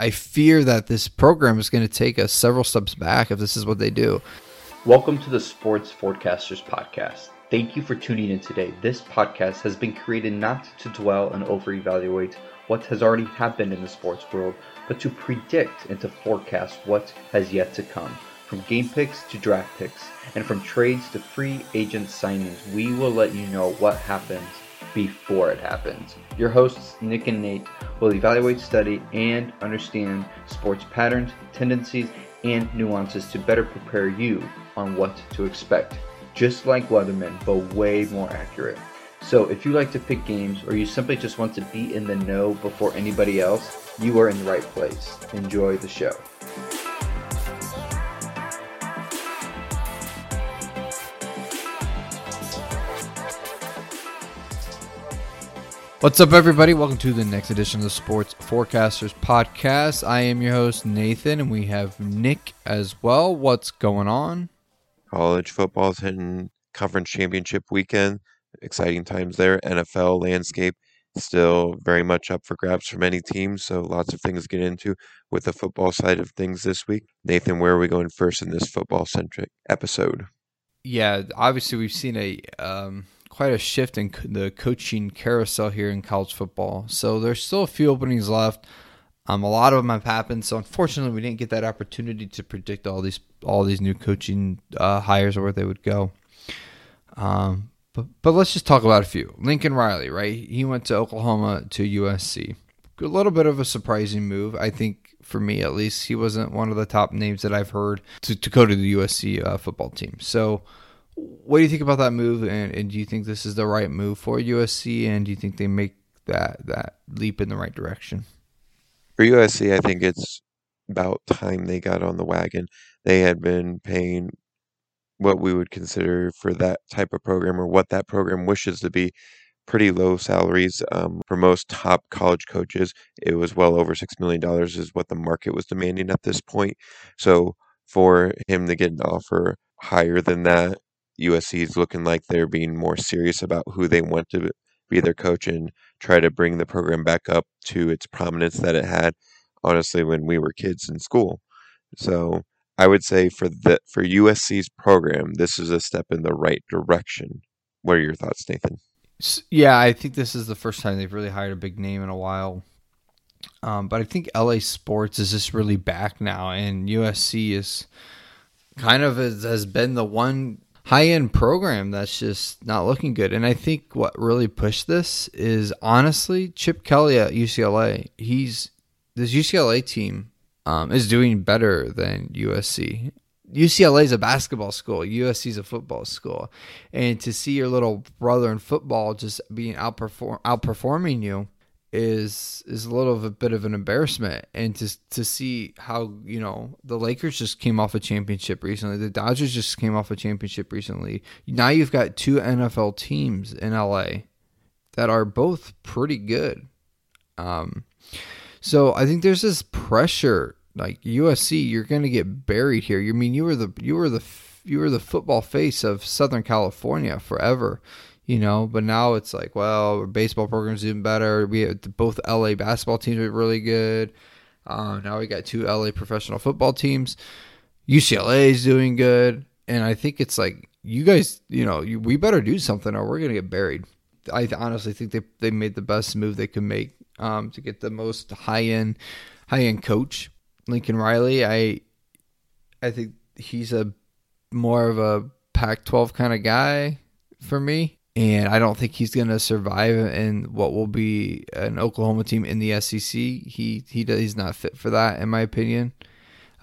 I fear that this program is going to take us several steps back if this is what they do. Welcome to the Sports Forecasters Podcast. Thank you for tuning in today. This podcast has been created not to dwell and over evaluate what has already happened in the sports world, but to predict and to forecast what has yet to come. From game picks to draft picks, and from trades to free agent signings, we will let you know what happens before it happens. Your hosts, Nick and Nate, will evaluate, study, and understand sports patterns, tendencies, and nuances to better prepare you on what to expect. Just like Weatherman, but way more accurate. So if you like to pick games or you simply just want to be in the know before anybody else, you are in the right place. Enjoy the show. What's up, everybody? Welcome to the next edition of the Sports Forecasters Podcast. I am your host, Nathan, and we have Nick as well. What's going on? College football's hitting conference championship weekend. Exciting times there. NFL landscape still very much up for grabs for many teams. So lots of things to get into with the football side of things this week. Nathan, where are we going first in this football centric episode? Yeah, obviously we've seen a um, quite a shift in the coaching carousel here in college football. So there's still a few openings left. Um, a lot of them have happened. So unfortunately, we didn't get that opportunity to predict all these all these new coaching uh, hires or where they would go. Um, but but let's just talk about a few. Lincoln Riley, right? He went to Oklahoma to USC. A little bit of a surprising move, I think, for me at least. He wasn't one of the top names that I've heard to, to go to the USC uh, football team. So what do you think about that move? And, and do you think this is the right move for USC? And do you think they make that that leap in the right direction? For USC, I think it's about time they got on the wagon. They had been paying what we would consider for that type of program or what that program wishes to be pretty low salaries um, for most top college coaches. It was well over six million dollars is what the market was demanding at this point. So for him to get an offer higher than that USC is looking like they're being more serious about who they want to be their coach and try to bring the program back up to its prominence that it had honestly when we were kids in school. So I would say for the for USC's program, this is a step in the right direction. What are your thoughts, Nathan? Yeah, I think this is the first time they've really hired a big name in a while. Um, but I think LA sports is just really back now, and USC is kind of has, has been the one high end program that's just not looking good. And I think what really pushed this is honestly Chip Kelly at UCLA. He's this UCLA team um, is doing better than USC. UCLA is a basketball school. USC is a football school, and to see your little brother in football just being outperform outperforming you is is a little of a bit of an embarrassment. And to to see how you know the Lakers just came off a championship recently. The Dodgers just came off a championship recently. Now you've got two NFL teams in LA that are both pretty good. Um so I think there's this pressure like USC you're going to get buried here. You mean you were the you were the you were the football face of Southern California forever you know. But now it's like, well, baseball program's doing better. We have both LA basketball teams are really good. Uh, now we got two LA professional football teams. UCLA is doing good, and I think it's like you guys, you know, you, we better do something or we're gonna get buried. I honestly think they they made the best move they could make um, to get the most high end high end coach, Lincoln Riley. I I think he's a more of a Pac-12 kind of guy for me and I don't think he's going to survive in what will be an Oklahoma team in the SEC. He he he's not fit for that, in my opinion.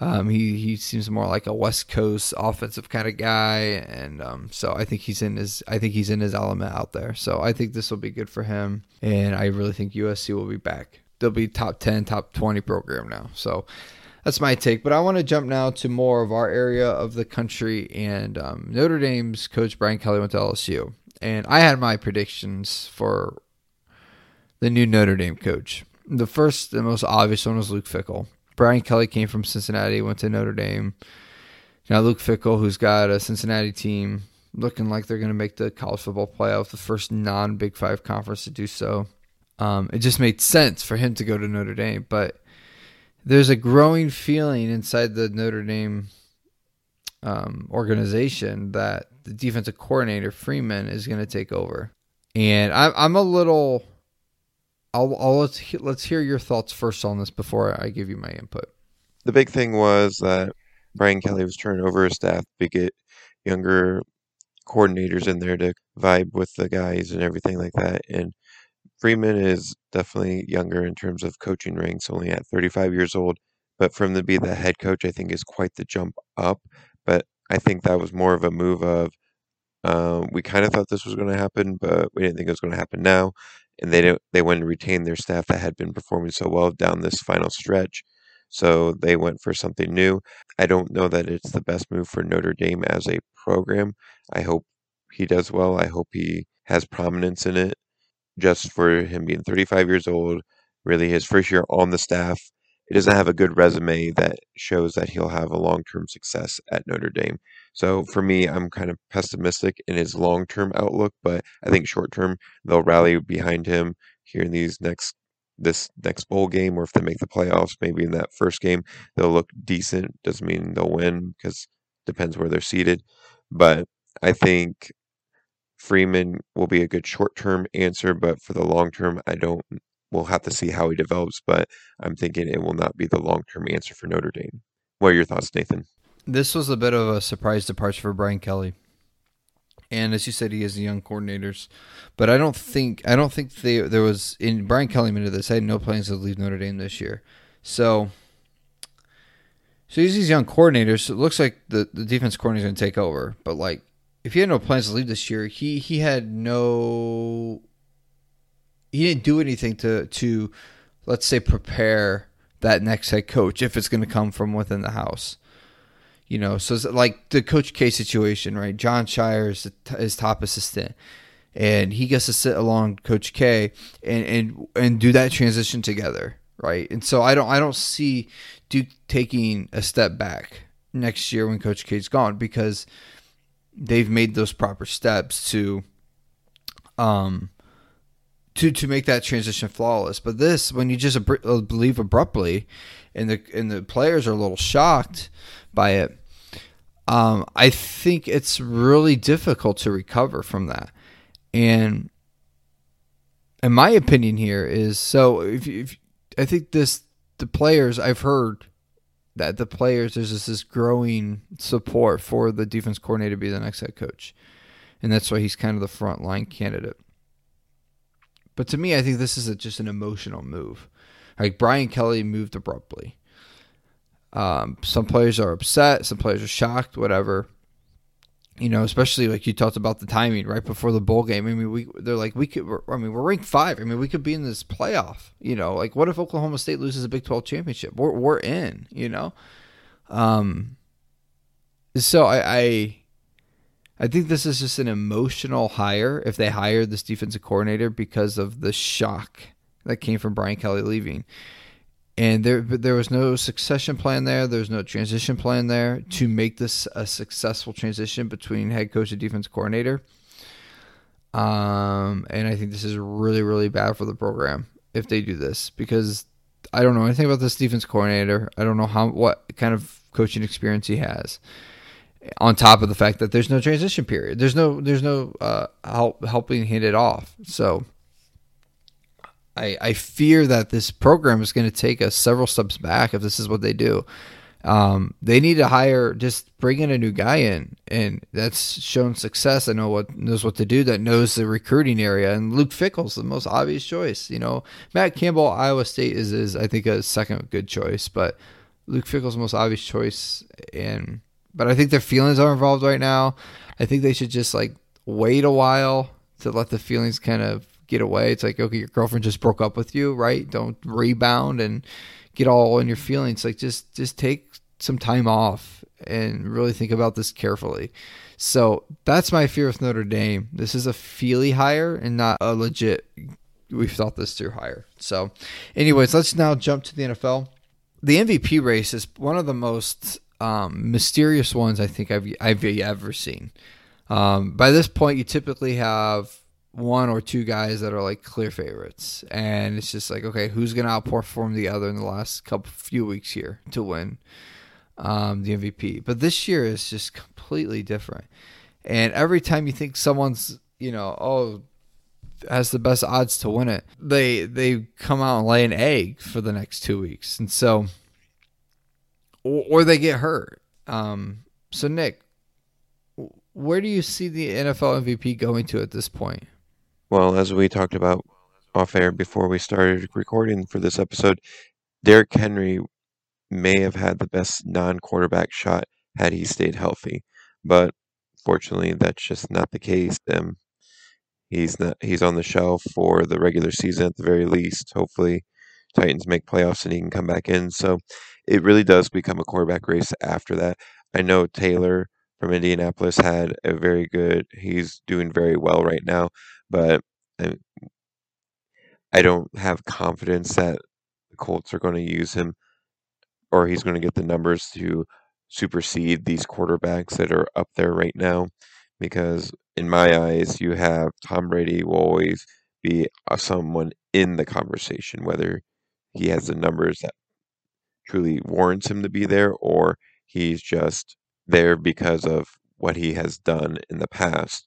Um, he he seems more like a West Coast offensive kind of guy, and um, so I think he's in his I think he's in his element out there. So I think this will be good for him, and I really think USC will be back. They'll be top ten, top twenty program now. So that's my take. But I want to jump now to more of our area of the country, and um, Notre Dame's coach Brian Kelly went to LSU and I had my predictions for the new Notre Dame coach. The first, the most obvious one was Luke Fickell. Brian Kelly came from Cincinnati, went to Notre Dame. Now Luke Fickell, who's got a Cincinnati team looking like they're going to make the college football playoff, the first non-Big Five conference to do so. Um, it just made sense for him to go to Notre Dame, but there's a growing feeling inside the Notre Dame um, organization that the defensive coordinator Freeman is going to take over, and I'm I'm a little. I'll, I'll let's let's hear your thoughts first on this before I give you my input. The big thing was that Brian Kelly was turning over his staff to get younger coordinators in there to vibe with the guys and everything like that. And Freeman is definitely younger in terms of coaching ranks, only at 35 years old. But from to be the head coach, I think is quite the jump up. But I think that was more of a move of um, we kind of thought this was going to happen, but we didn't think it was going to happen now. And they didn't, they went and retained their staff that had been performing so well down this final stretch. So they went for something new. I don't know that it's the best move for Notre Dame as a program. I hope he does well. I hope he has prominence in it. Just for him being 35 years old, really his first year on the staff, it doesn't have a good resume that shows that he'll have a long term success at Notre Dame. So for me, I'm kind of pessimistic in his long term outlook, but I think short term they'll rally behind him here in these next this next bowl game, or if they make the playoffs, maybe in that first game they'll look decent. Doesn't mean they'll win because depends where they're seated. But I think Freeman will be a good short term answer, but for the long term, I don't. We'll have to see how he develops, but I'm thinking it will not be the long term answer for Notre Dame. What are your thoughts, Nathan? This was a bit of a surprise departure for Brian Kelly. And as you said, he has the young coordinators, but I don't think I don't think they, there was in Brian Kelly admitted this. I had no plans to leave Notre Dame this year, so so he's these young coordinators. So it looks like the the defense coordinator is going to take over, but like if he had no plans to leave this year, he he had no he didn't do anything to to let's say prepare that next head coach if it's going to come from within the house. You know, so it's like the Coach K situation, right? Jon Scheyer is his top assistant, and he gets to sit along Coach K and and and do that transition together, right? And so I don't I don't see Duke taking a step back next year when Coach K's gone because they've made those proper steps to um to to make that transition flawless. But this, when you just leave abruptly, and the and the players are a little shocked by it, um, I think it's really difficult to recover from that. And in my opinion, here is so if, if I think this the players I've heard that the players there's just this growing support for the defense coordinator to be the next head coach, and that's why he's kind of the front line candidate. But to me, I think this is a, just an emotional move. Like Brian Kelly moved abruptly. Um, some players are upset, some players are shocked, whatever. You know, especially like you talked about the timing right before the bowl game. I mean, we they're like we could. I mean, we're ranked five. I mean, we could be in this playoff. You know, like what if Oklahoma State loses a Big Twelve championship? We're we're in. You know, um. So I, I I think this is just an emotional hire if they hired this defensive coordinator because of the shock that came from Brian Kelly leaving and there there was no succession plan there. There's no transition plan there to make this a successful transition between head coach and defense coordinator. Um, and I think this is really really bad for the program if they do this because I don't know anything about this defense coordinator. I don't know how what kind of coaching experience he has. On top of the fact that there's no transition period, there's no there's no uh, help helping hit it off. So I, I fear that this program is going to take us several steps back if this is what they do. Um, they need to hire, just bring in a new guy in, and that's shown success. I know what knows what to do. That knows the recruiting area, and Luke Fickell's the most obvious choice. You know, Matt Campbell, Iowa State is is I think a second good choice, but Luke Fickell's the most obvious choice. And but I think their feelings are involved right now. I think they should just like wait a while to let the feelings kind of get away. It's like, okay, your girlfriend just broke up with you, right? Don't rebound and get all in your feelings. Like just just take some time off and really think about this carefully. So that's my fear with Notre Dame. This is a feely hire and not a legit. We've thought this through hire. So, anyways, let's now jump to the NFL. The MVP race is one of the most um, mysterious ones I think I've I've ever seen. Um, by this point, you typically have one or two guys that are like clear favorites, and it's just like okay, who's gonna outperform the other in the last couple few weeks here to win um, the MVP? But this year is just completely different, and every time you think someone's you know oh has the best odds to win it, they they come out and lay an egg for the next two weeks, and so or, they get hurt. Um, so Nick, where do you see the NFL MVP going to at this point? Well, as we talked about off air before we started recording for this episode, Derrick Henry may have had the best non quarterback shot had he stayed healthy. But fortunately, that's just not the case. Um, he's not he's on the shelf for the regular season at the very least. Hopefully, Titans make playoffs and he can come back in. So it really does become a quarterback race after that. I know Taylor from Indianapolis had a very good. He's doing very well right now, but I, I don't have confidence that the Colts are going to use him or he's going to get the numbers to supersede these quarterbacks that are up there right now. Because in my eyes, you have Tom Brady will always be uh, someone in the conversation, whether he has the numbers that truly warrants him to be there or he's just there because of what he has done in the past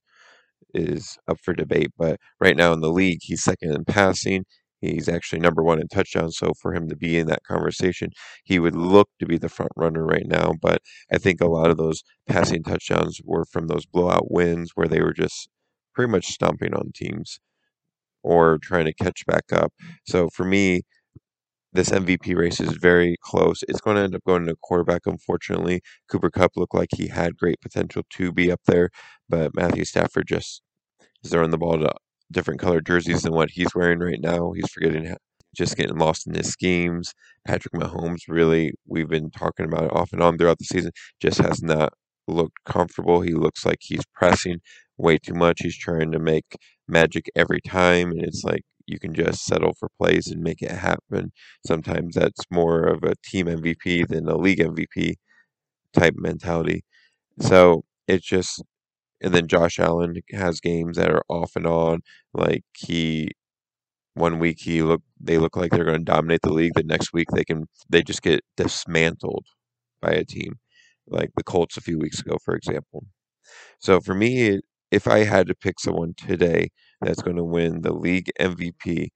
is up for debate. But right now in the league, he's second in passing. He's actually number one in touchdowns. So for him to be in that conversation, he would look to be the front runner right now. But I think a lot of those passing touchdowns were from those blowout wins where they were just pretty much stomping on teams or trying to catch back up. So for me, this MVP race is very close. It's going to end up going to quarterback, unfortunately. Cooper Kupp looked like he had great potential to be up there, but Matthew Stafford just is throwing the ball to different colored jerseys than what he's wearing right now. He's forgetting, just getting lost in his schemes. Patrick Mahomes, really, we've been talking about it off and on throughout the season, just has not looked comfortable. He looks like he's pressing way too much. He's trying to make magic every time, and it's like you can just settle for plays and make it happen. Sometimes that's more of a team MVP than a league MVP type mentality. So it's just, and then Josh Allen has games that are off and on. Like he, one week he look, they look like they're going to dominate the league. The next week they can, they just get dismantled by a team, like the Colts a few weeks ago, for example. So for me, if I had to pick someone today that's going to win the league MVP,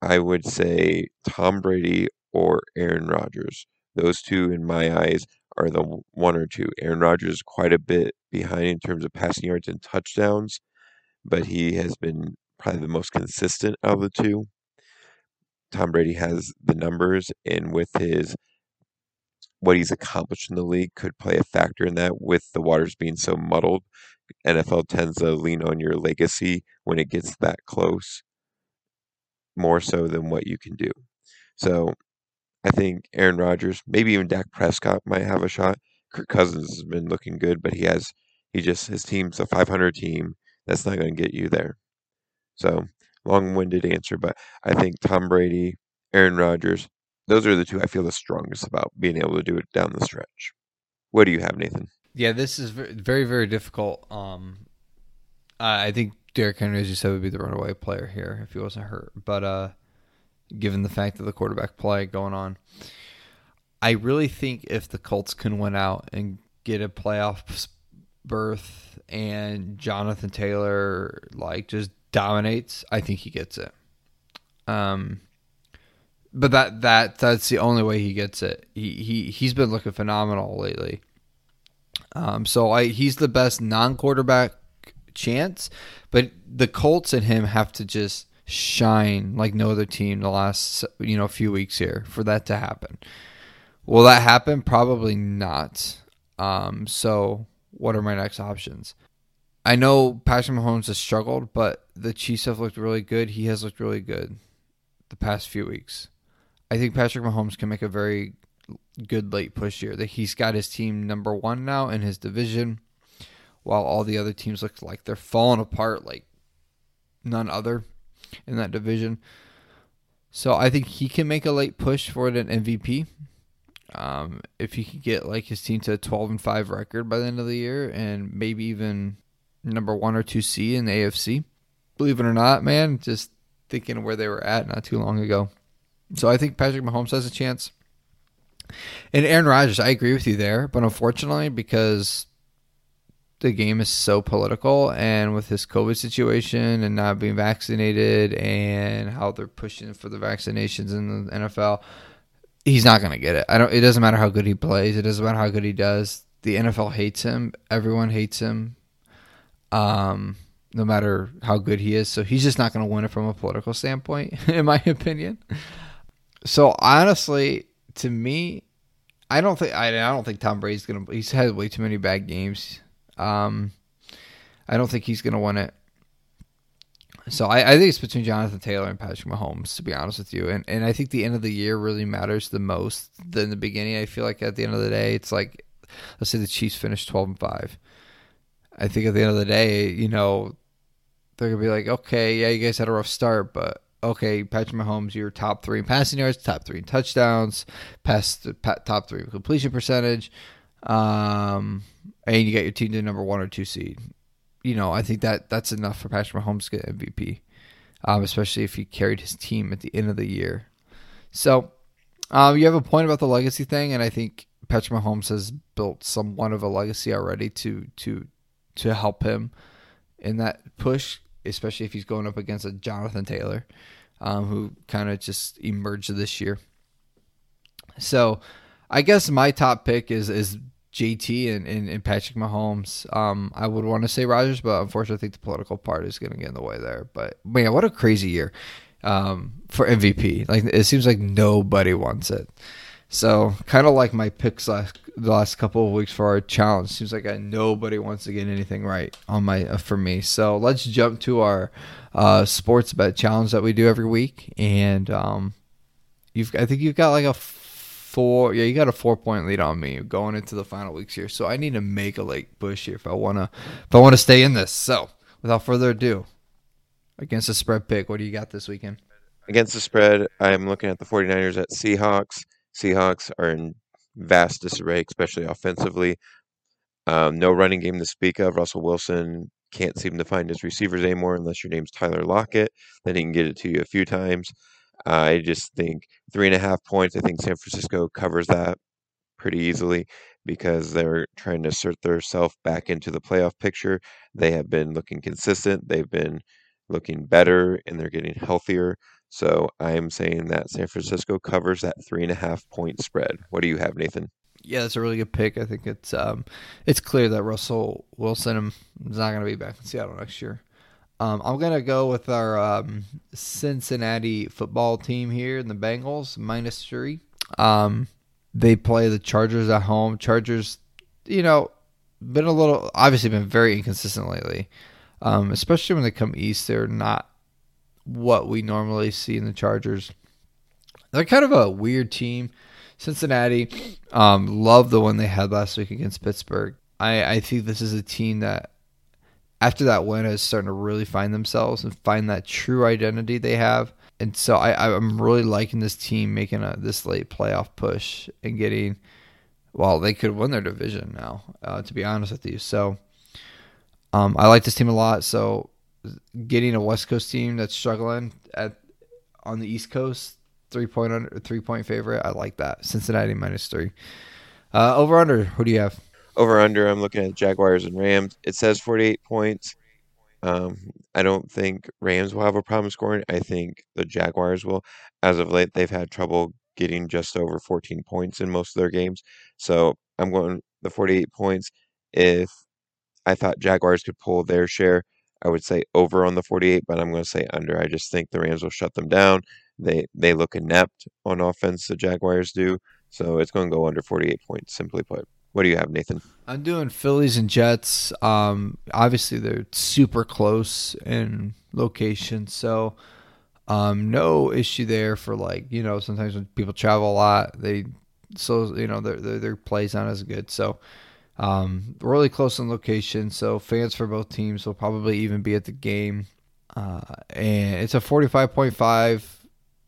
I would say Tom Brady or Aaron Rodgers. Those two, in my eyes, are the one or two. Aaron Rodgers is quite a bit behind in terms of passing yards and touchdowns, but he has been probably the most consistent of the two. Tom Brady has the numbers, and with his what he's accomplished in the league could play a factor in that with the waters being so muddled NFL tends to lean on your legacy when it gets that close more so than what you can do. So I think Aaron Rodgers, maybe even Dak Prescott might have a shot. Kirk Cousins has been looking good, but he has he just his team's a 500 team. That's not going to get you there. So long-winded answer, but I think Tom Brady, Aaron Rodgers, those are the two I feel the strongest about being able to do it down the stretch. What do you have, Nathan? Yeah, this is very, very difficult. Um, I think Derrick Henry, as you said, would be the runaway player here if he wasn't hurt. But uh, given the fact that the quarterback play going on, I really think if the Colts can win out and get a playoff berth and Jonathan Taylor like just dominates, I think he gets it. Um, but that that that's the only way he gets it. He he he's been looking phenomenal lately. Um, so I he's the best non-quarterback chance, but the Colts and him have to just shine like no other team the last you know few weeks here for that to happen. Will that happen? Probably not. Um, so what are my next options? I know Patrick Mahomes has struggled, but the Chiefs have looked really good. He has looked really good the past few weeks. I think Patrick Mahomes can make a very good late push year. That he's got his team number one now in his division, while all the other teams look like they're falling apart like none other in that division. So I think he can make a late push for an MVP. Um, if he could get like his team to a 12 and 5 record by the end of the year and maybe even number one or two C in the AFC, believe it or not, man. Just thinking of where they were at not too long ago. So I think Patrick Mahomes has a chance. And Aaron Rodgers, I agree with you there, but unfortunately, because the game is so political and with his COVID situation and not being vaccinated and how they're pushing for the vaccinations in the NFL, he's not going to get it. I don't it doesn't matter how good he plays, it doesn't matter how good he does. The NFL hates him. Everyone hates him. Um no matter how good he is. So he's just not going to win it from a political standpoint in my opinion. So honestly, to me, I don't think I, I don't think Tom Brady's gonna. He's had way too many bad games. Um, I don't think he's gonna win it. So I, I think it's between Jonathan Taylor and Patrick Mahomes, to be honest with you. And and I think the end of the year really matters the most than the beginning. I feel like at the end of the day, it's like let's say the Chiefs finish twelve and five. I think at the end of the day, you know, they're gonna be like, okay, yeah, you guys had a rough start, but okay, Patrick Mahomes, you're top three in passing yards, top three in touchdowns, past top three completion percentage, um, and you got your team to number one or two seed. You know, I think that that's enough for Patrick Mahomes to get MVP, um, especially if he carried his team at the end of the year. So, um, you have a point about the legacy thing, and I think Patrick Mahomes has built somewhat of a legacy already to to to help him in that push especially if he's going up against a Jonathan Taylor, um, who kind of just emerged this year. So, I guess my top pick is is JT and, and, and Patrick Mahomes. Um, I would want to say Rodgers, but unfortunately, I think the political part is going to get in the way there. But man, what a crazy year um, for MVP! Like it seems like nobody wants it. So kind of like my picks last the last couple of weeks for our challenge. Seems like I, nobody wants to get anything right on my uh, for me. So let's jump to our uh, sports bet challenge that we do every week, and um, you've I think you've got like a four yeah you got a four point lead on me going into the final weeks here. So I need to make a late push here if I wanna if I want to stay in this. So without further ado, against the spread pick, what do you got this weekend? Against the spread, I'm looking at the 49ers at Seahawks. Seahawks are in vast disarray, especially offensively. Um, no running game to speak of. Russell Wilson can't seem to find his receivers anymore unless your name's Tyler Lockett. Then he can get it to you a few times. Uh, I just think three and a half points. I think San Francisco covers that pretty easily because they're trying to assert themselves back into the playoff picture. They have been looking consistent. They've been looking better and they're getting healthier. So I'm saying that San Francisco covers that three and a half point spread. What do you have, Nathan? Yeah, that's a really good pick. I think it's um, it's clear that Russell Wilson is not going to be back in Seattle next year. Um, I'm going to go with our um, Cincinnati football team here in the Bengals minus three. Um, they play the Chargers at home. Chargers, you know, been a little obviously been very inconsistent lately, um, especially when they come east. They're not what we normally see in the Chargers. They're kind of a weird team. Cincinnati, um, love the one they had last week against Pittsburgh. I, I think this is a team that, after that win, is starting to really find themselves and find that true identity they have. And so I, I'm really liking this team making a this late playoff push and getting, well, they could win their division now, uh, to be honest with you. So um, I like this team a lot. So getting a West Coast team that's struggling at on the East Coast, three point under, three point favorite. I like that. Cincinnati minus three. Uh, over under. Who do you have? Over under. I'm looking at Jaguars and Rams. It says 48 points. Um, I don't think Rams will have a problem scoring. I think the Jaguars will. As of late, they've had trouble getting just over 14 points in most of their games. So I'm going the 48 points. If I thought Jaguars could pull their share, I would say over on the 48, but I'm going to say under. I just think the Rams will shut them down. They they look inept on offense. The Jaguars do, so it's going to go under 48 points. Simply put. What do you have, Nathan? I'm doing Phillies and Jets. Um, obviously they're super close in location, so um, no issue there for like you know sometimes when people travel a lot, they so you know their their, their plays not as good. So um, really close in location, so fans for both teams will probably even be at the game. Uh, and it's a 45.5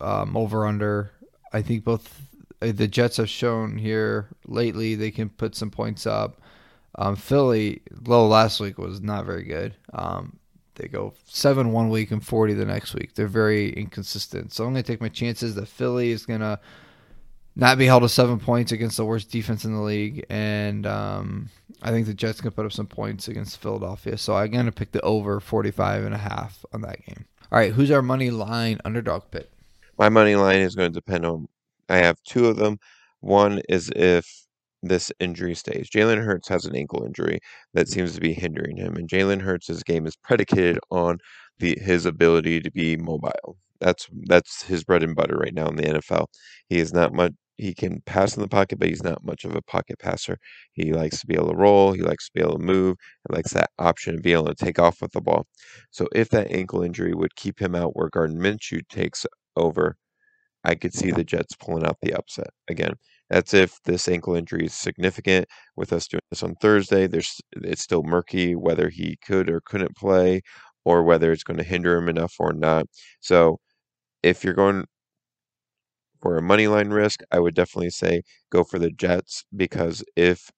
um, over under. I think both uh, the Jets have shown here lately they can put some points up. Um, Philly, low last week was not very good. Um, they go seven one week and forty the next week. They're very inconsistent. So I'm going to take my chances that Philly is going to not be held to seven points against the worst defense in the league, and um, I think the Jets can put up some points against Philadelphia. So I'm going to pick the over 45 and a half on that game. All right, who's our money line underdog pick? My money line is going to depend on. I have two of them. One is if this injury stays. Jalen Hurts has an ankle injury that seems to be hindering him, and Jalen Hurts' game is predicated on the his ability to be mobile. That's that's his bread and butter right now in the NFL. He is not much. He can pass in the pocket, but he's not much of a pocket passer. He likes to be able to roll. He likes to be able to move. He likes that option of being able to take off with the ball. So if that ankle injury would keep him out where Gardner Minshew takes over, I could see the Jets pulling out the upset again. That's if this ankle injury is significant. With us doing this on Thursday, there's it's still murky whether he could or couldn't play, or whether it's going to hinder him enough or not. So, if you're going for a money line risk, I would definitely say go for the Jets because if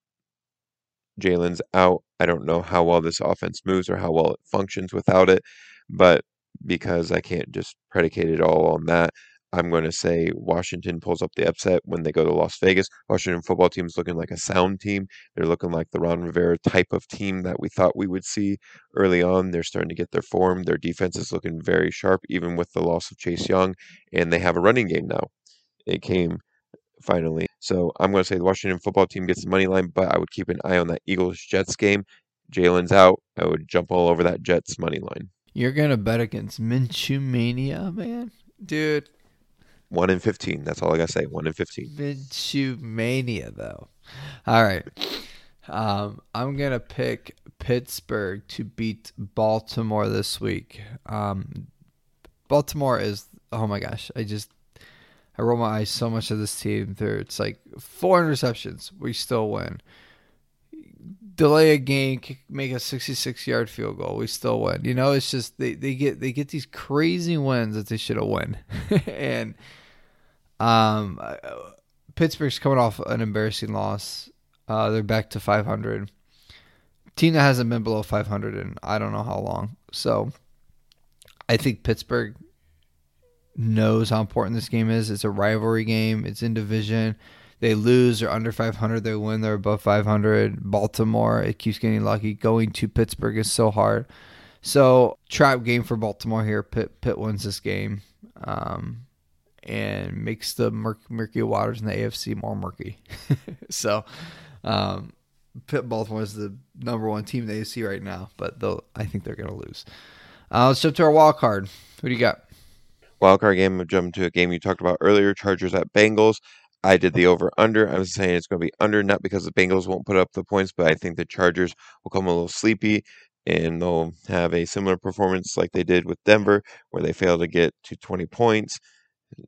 Jalen's out, I don't know how well this offense moves or how well it functions without it, but because I can't just predicate it all on that, I'm going to say Washington pulls up the upset when they go to Las Vegas. Washington football team is looking like a sound team. They're looking like the Ron Rivera type of team that we thought we would see early on. They're starting to get their form. Their defense is looking very sharp, even with the loss of Chase Young, and they have a running game now. It came finally. So I'm going to say the Washington football team gets the money line, but I would keep an eye on that Eagles Jets game. Jalen's out. I would jump all over that Jets money line. You're going to bet against Minshew Mania, man? Dude, one in fifteen. That's all I gotta say. One in fifteen. Minshew mania, though. All right. Um, I'm gonna pick Pittsburgh to beat Baltimore this week. Um, Baltimore is oh my gosh, I just I roll my eyes so much at this team. There, it's like four interceptions, we still win. Delay a game, make a 66 yard field goal, we still win. You know, it's just they, they get they get these crazy wins that they should have won, and um, Pittsburgh's coming off an embarrassing loss. Uh, they're back to 500. Team that hasn't been below 500 in I don't know how long. So I think Pittsburgh knows how important this game is. It's a rivalry game. It's in division. They lose, they're under 500. They win, they're above 500. Baltimore, it keeps getting lucky. Going to Pittsburgh is so hard. So trap game for Baltimore here. Pitt, Pitt wins this game. Um, and makes the murky waters in the AFC more murky. so, um, Pitt Baltimore is the number one team in the AFC right now, but I think they're going to lose. Uh, let's jump to our wild card. Who do you got? Wild card game. We'll jump to a game you talked about earlier. Chargers at Bengals. I did the over under. I'm saying it's going to be under, not because the Bengals won't put up the points, but I think the Chargers will come a little sleepy and they'll have a similar performance like they did with Denver, where they failed to get to 20 points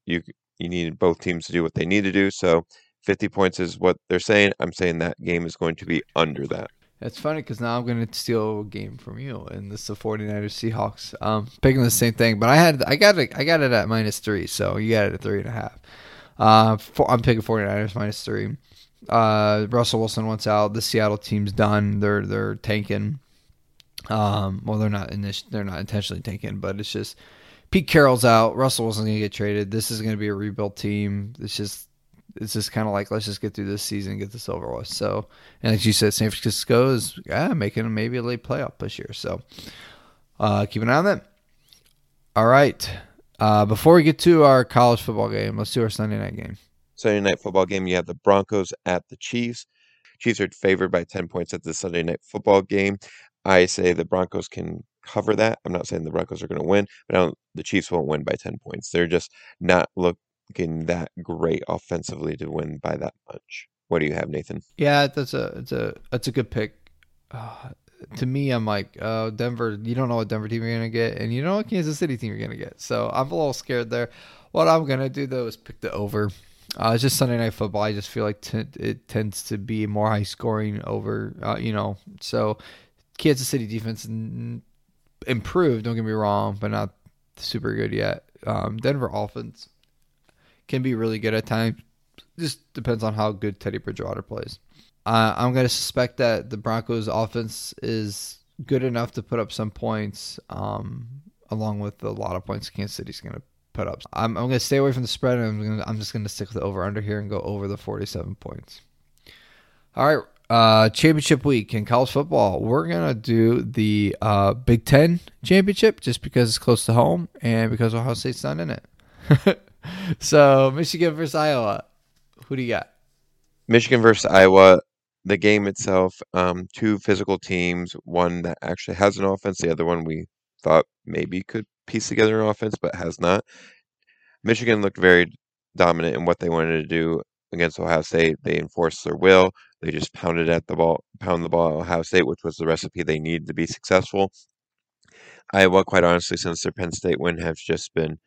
you you need both teams to do what they need to do. So 50 points is what they're saying. I'm saying that game is going to be under that. It's funny because now I'm going to steal a game from you, and this is the 49ers Seahawks. Um, picking the same thing, but I had I got it I got it at minus three, so you got it at three and a half. Uh, I'm picking 49ers minus three. Uh, Russell Wilson wants out. The Seattle team's done. They're they're tanking. Um, well, they're not in this. They're not intentionally tanking, but it's just Pete Carroll's out. Russell going to get traded. This is going to be a rebuild team. It's just it's just kind of like let's just get through this season and get this over with. So, and as you said, San Francisco is yeah, making maybe a late playoff this year. So, uh, keep an eye on that. All right. Uh, before we get to our college football game, let's do our Sunday night game. Sunday night football game. You have the Broncos at the Chiefs. Chiefs are favored by ten points at the Sunday night football game. I say the Broncos can cover that. I'm not saying the Broncos are going to win, but the Chiefs won't win by 10 points. They're just not looking that great offensively to win by that much. What do you have, Nathan? Yeah, that's a it's a that's a good pick. Uh, to me, I'm like, uh, Denver. You don't know what Denver team you're gonna get, and you know what Kansas City team you're gonna get. So I'm a little scared there. What I'm gonna do though is pick the over. Uh, it's just Sunday night football. I just feel like t- it tends to be more high scoring over. Uh, you know, so Kansas City defense improved. Don't get me wrong, but not super good yet. Um, Denver offense can be really good at times. Just depends on how good Teddy Bridgewater plays. Uh, I'm going to suspect that the Broncos offense is good enough to put up some points, um, along with a lot of points Kansas City's going to put up. I'm, I'm going to stay away from the spread, I'm, gonna, I'm just going to stick with the over under here and go over the 47 points. All right, uh, championship week in college football. We're gonna do the uh, Big Ten championship just because it's close to home and because Ohio State's not in it. so Michigan versus Iowa. Who do you got? Michigan versus Iowa. The game itself, um, two physical teams. One that actually has an offense. The other one we thought maybe could piece together an offense, but has not. Michigan looked very dominant in what they wanted to do against Ohio State. They enforced their will. They just pounded at the ball, pound the ball at Ohio State, which was the recipe they needed to be successful. Iowa, quite honestly, since their Penn State win, has just been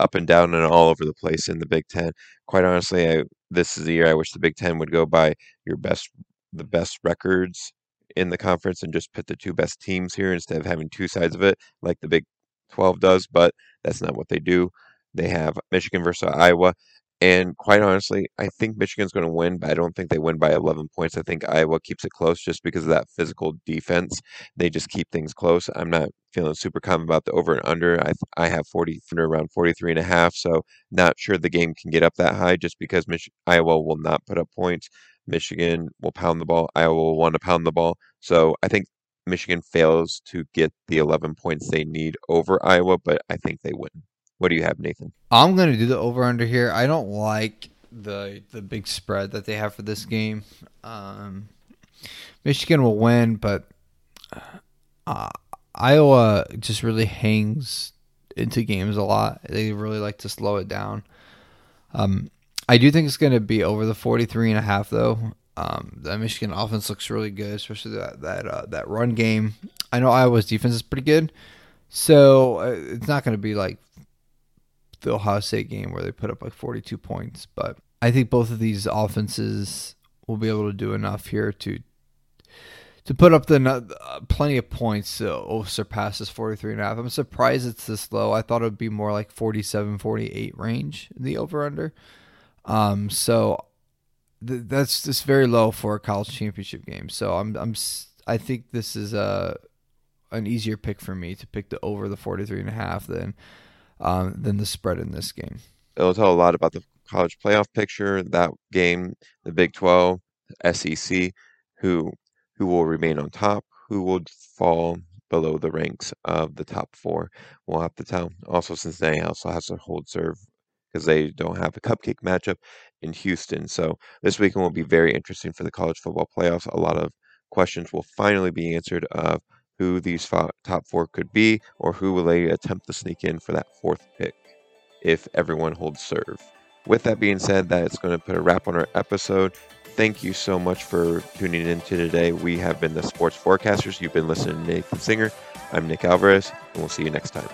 up and down and all over the place in the Big Ten. Quite honestly, I, this is the year I wish the Big Ten would go by your best, the best records in the conference and just put the two best teams here instead of having two sides of it like the Big 12 does. But that's not what they do. They have Michigan versus Iowa. And quite honestly, I think Michigan's going to win, but I don't think they win by 11 points. I think Iowa keeps it close just because of that physical defense. They just keep things close. I'm not feeling super confident about the over and under. I I have 40 under around 43 and a half, so not sure the game can get up that high just because Mich- Iowa will not put up points. Michigan will pound the ball. Iowa will want to pound the ball. So I think Michigan fails to get the 11 points they need over Iowa, but I think they win. What do you have, Nathan? I'm going to do the over under here. I don't like the the big spread that they have for this game. Um, Michigan will win, but uh, Iowa just really hangs into games a lot. They really like to slow it down. Um, I do think it's going to be over the 43 and a half though. Um, the Michigan offense looks really good, especially that that uh, that run game. I know Iowa's defense is pretty good, so uh, it's not going to be like the Ohio State game where they put up like 42 points. But I think both of these offenses will be able to do enough here to to put up the uh, plenty of points to oh, surpass this 43 and a half. I'm surprised it's this low. I thought it would be more like 47, 48 range in the over under. Um, so th- that's just very low for a college championship game. So I'm I'm I think this is a an easier pick for me to pick the over the 43 and a half than um, than the spread in this game. It'll tell a lot about the college playoff picture. That game, the Big 12, SEC, who who will remain on top, who will fall below the ranks of the top four. We'll have to tell. Also, Cincinnati also has to hold serve because they don't have a cupcake matchup in Houston. So this weekend will be very interesting for the college football playoffs. A lot of questions will finally be answered of who these top four could be, or who will they attempt to sneak in for that fourth pick if everyone holds serve. With that being said, that is going to put a wrap on our episode. Thank you so much for tuning in to today. We have been the Sports Forecasters. You've been listening to Nathan Singer. I'm Nick Alvarez, and we'll see you next time.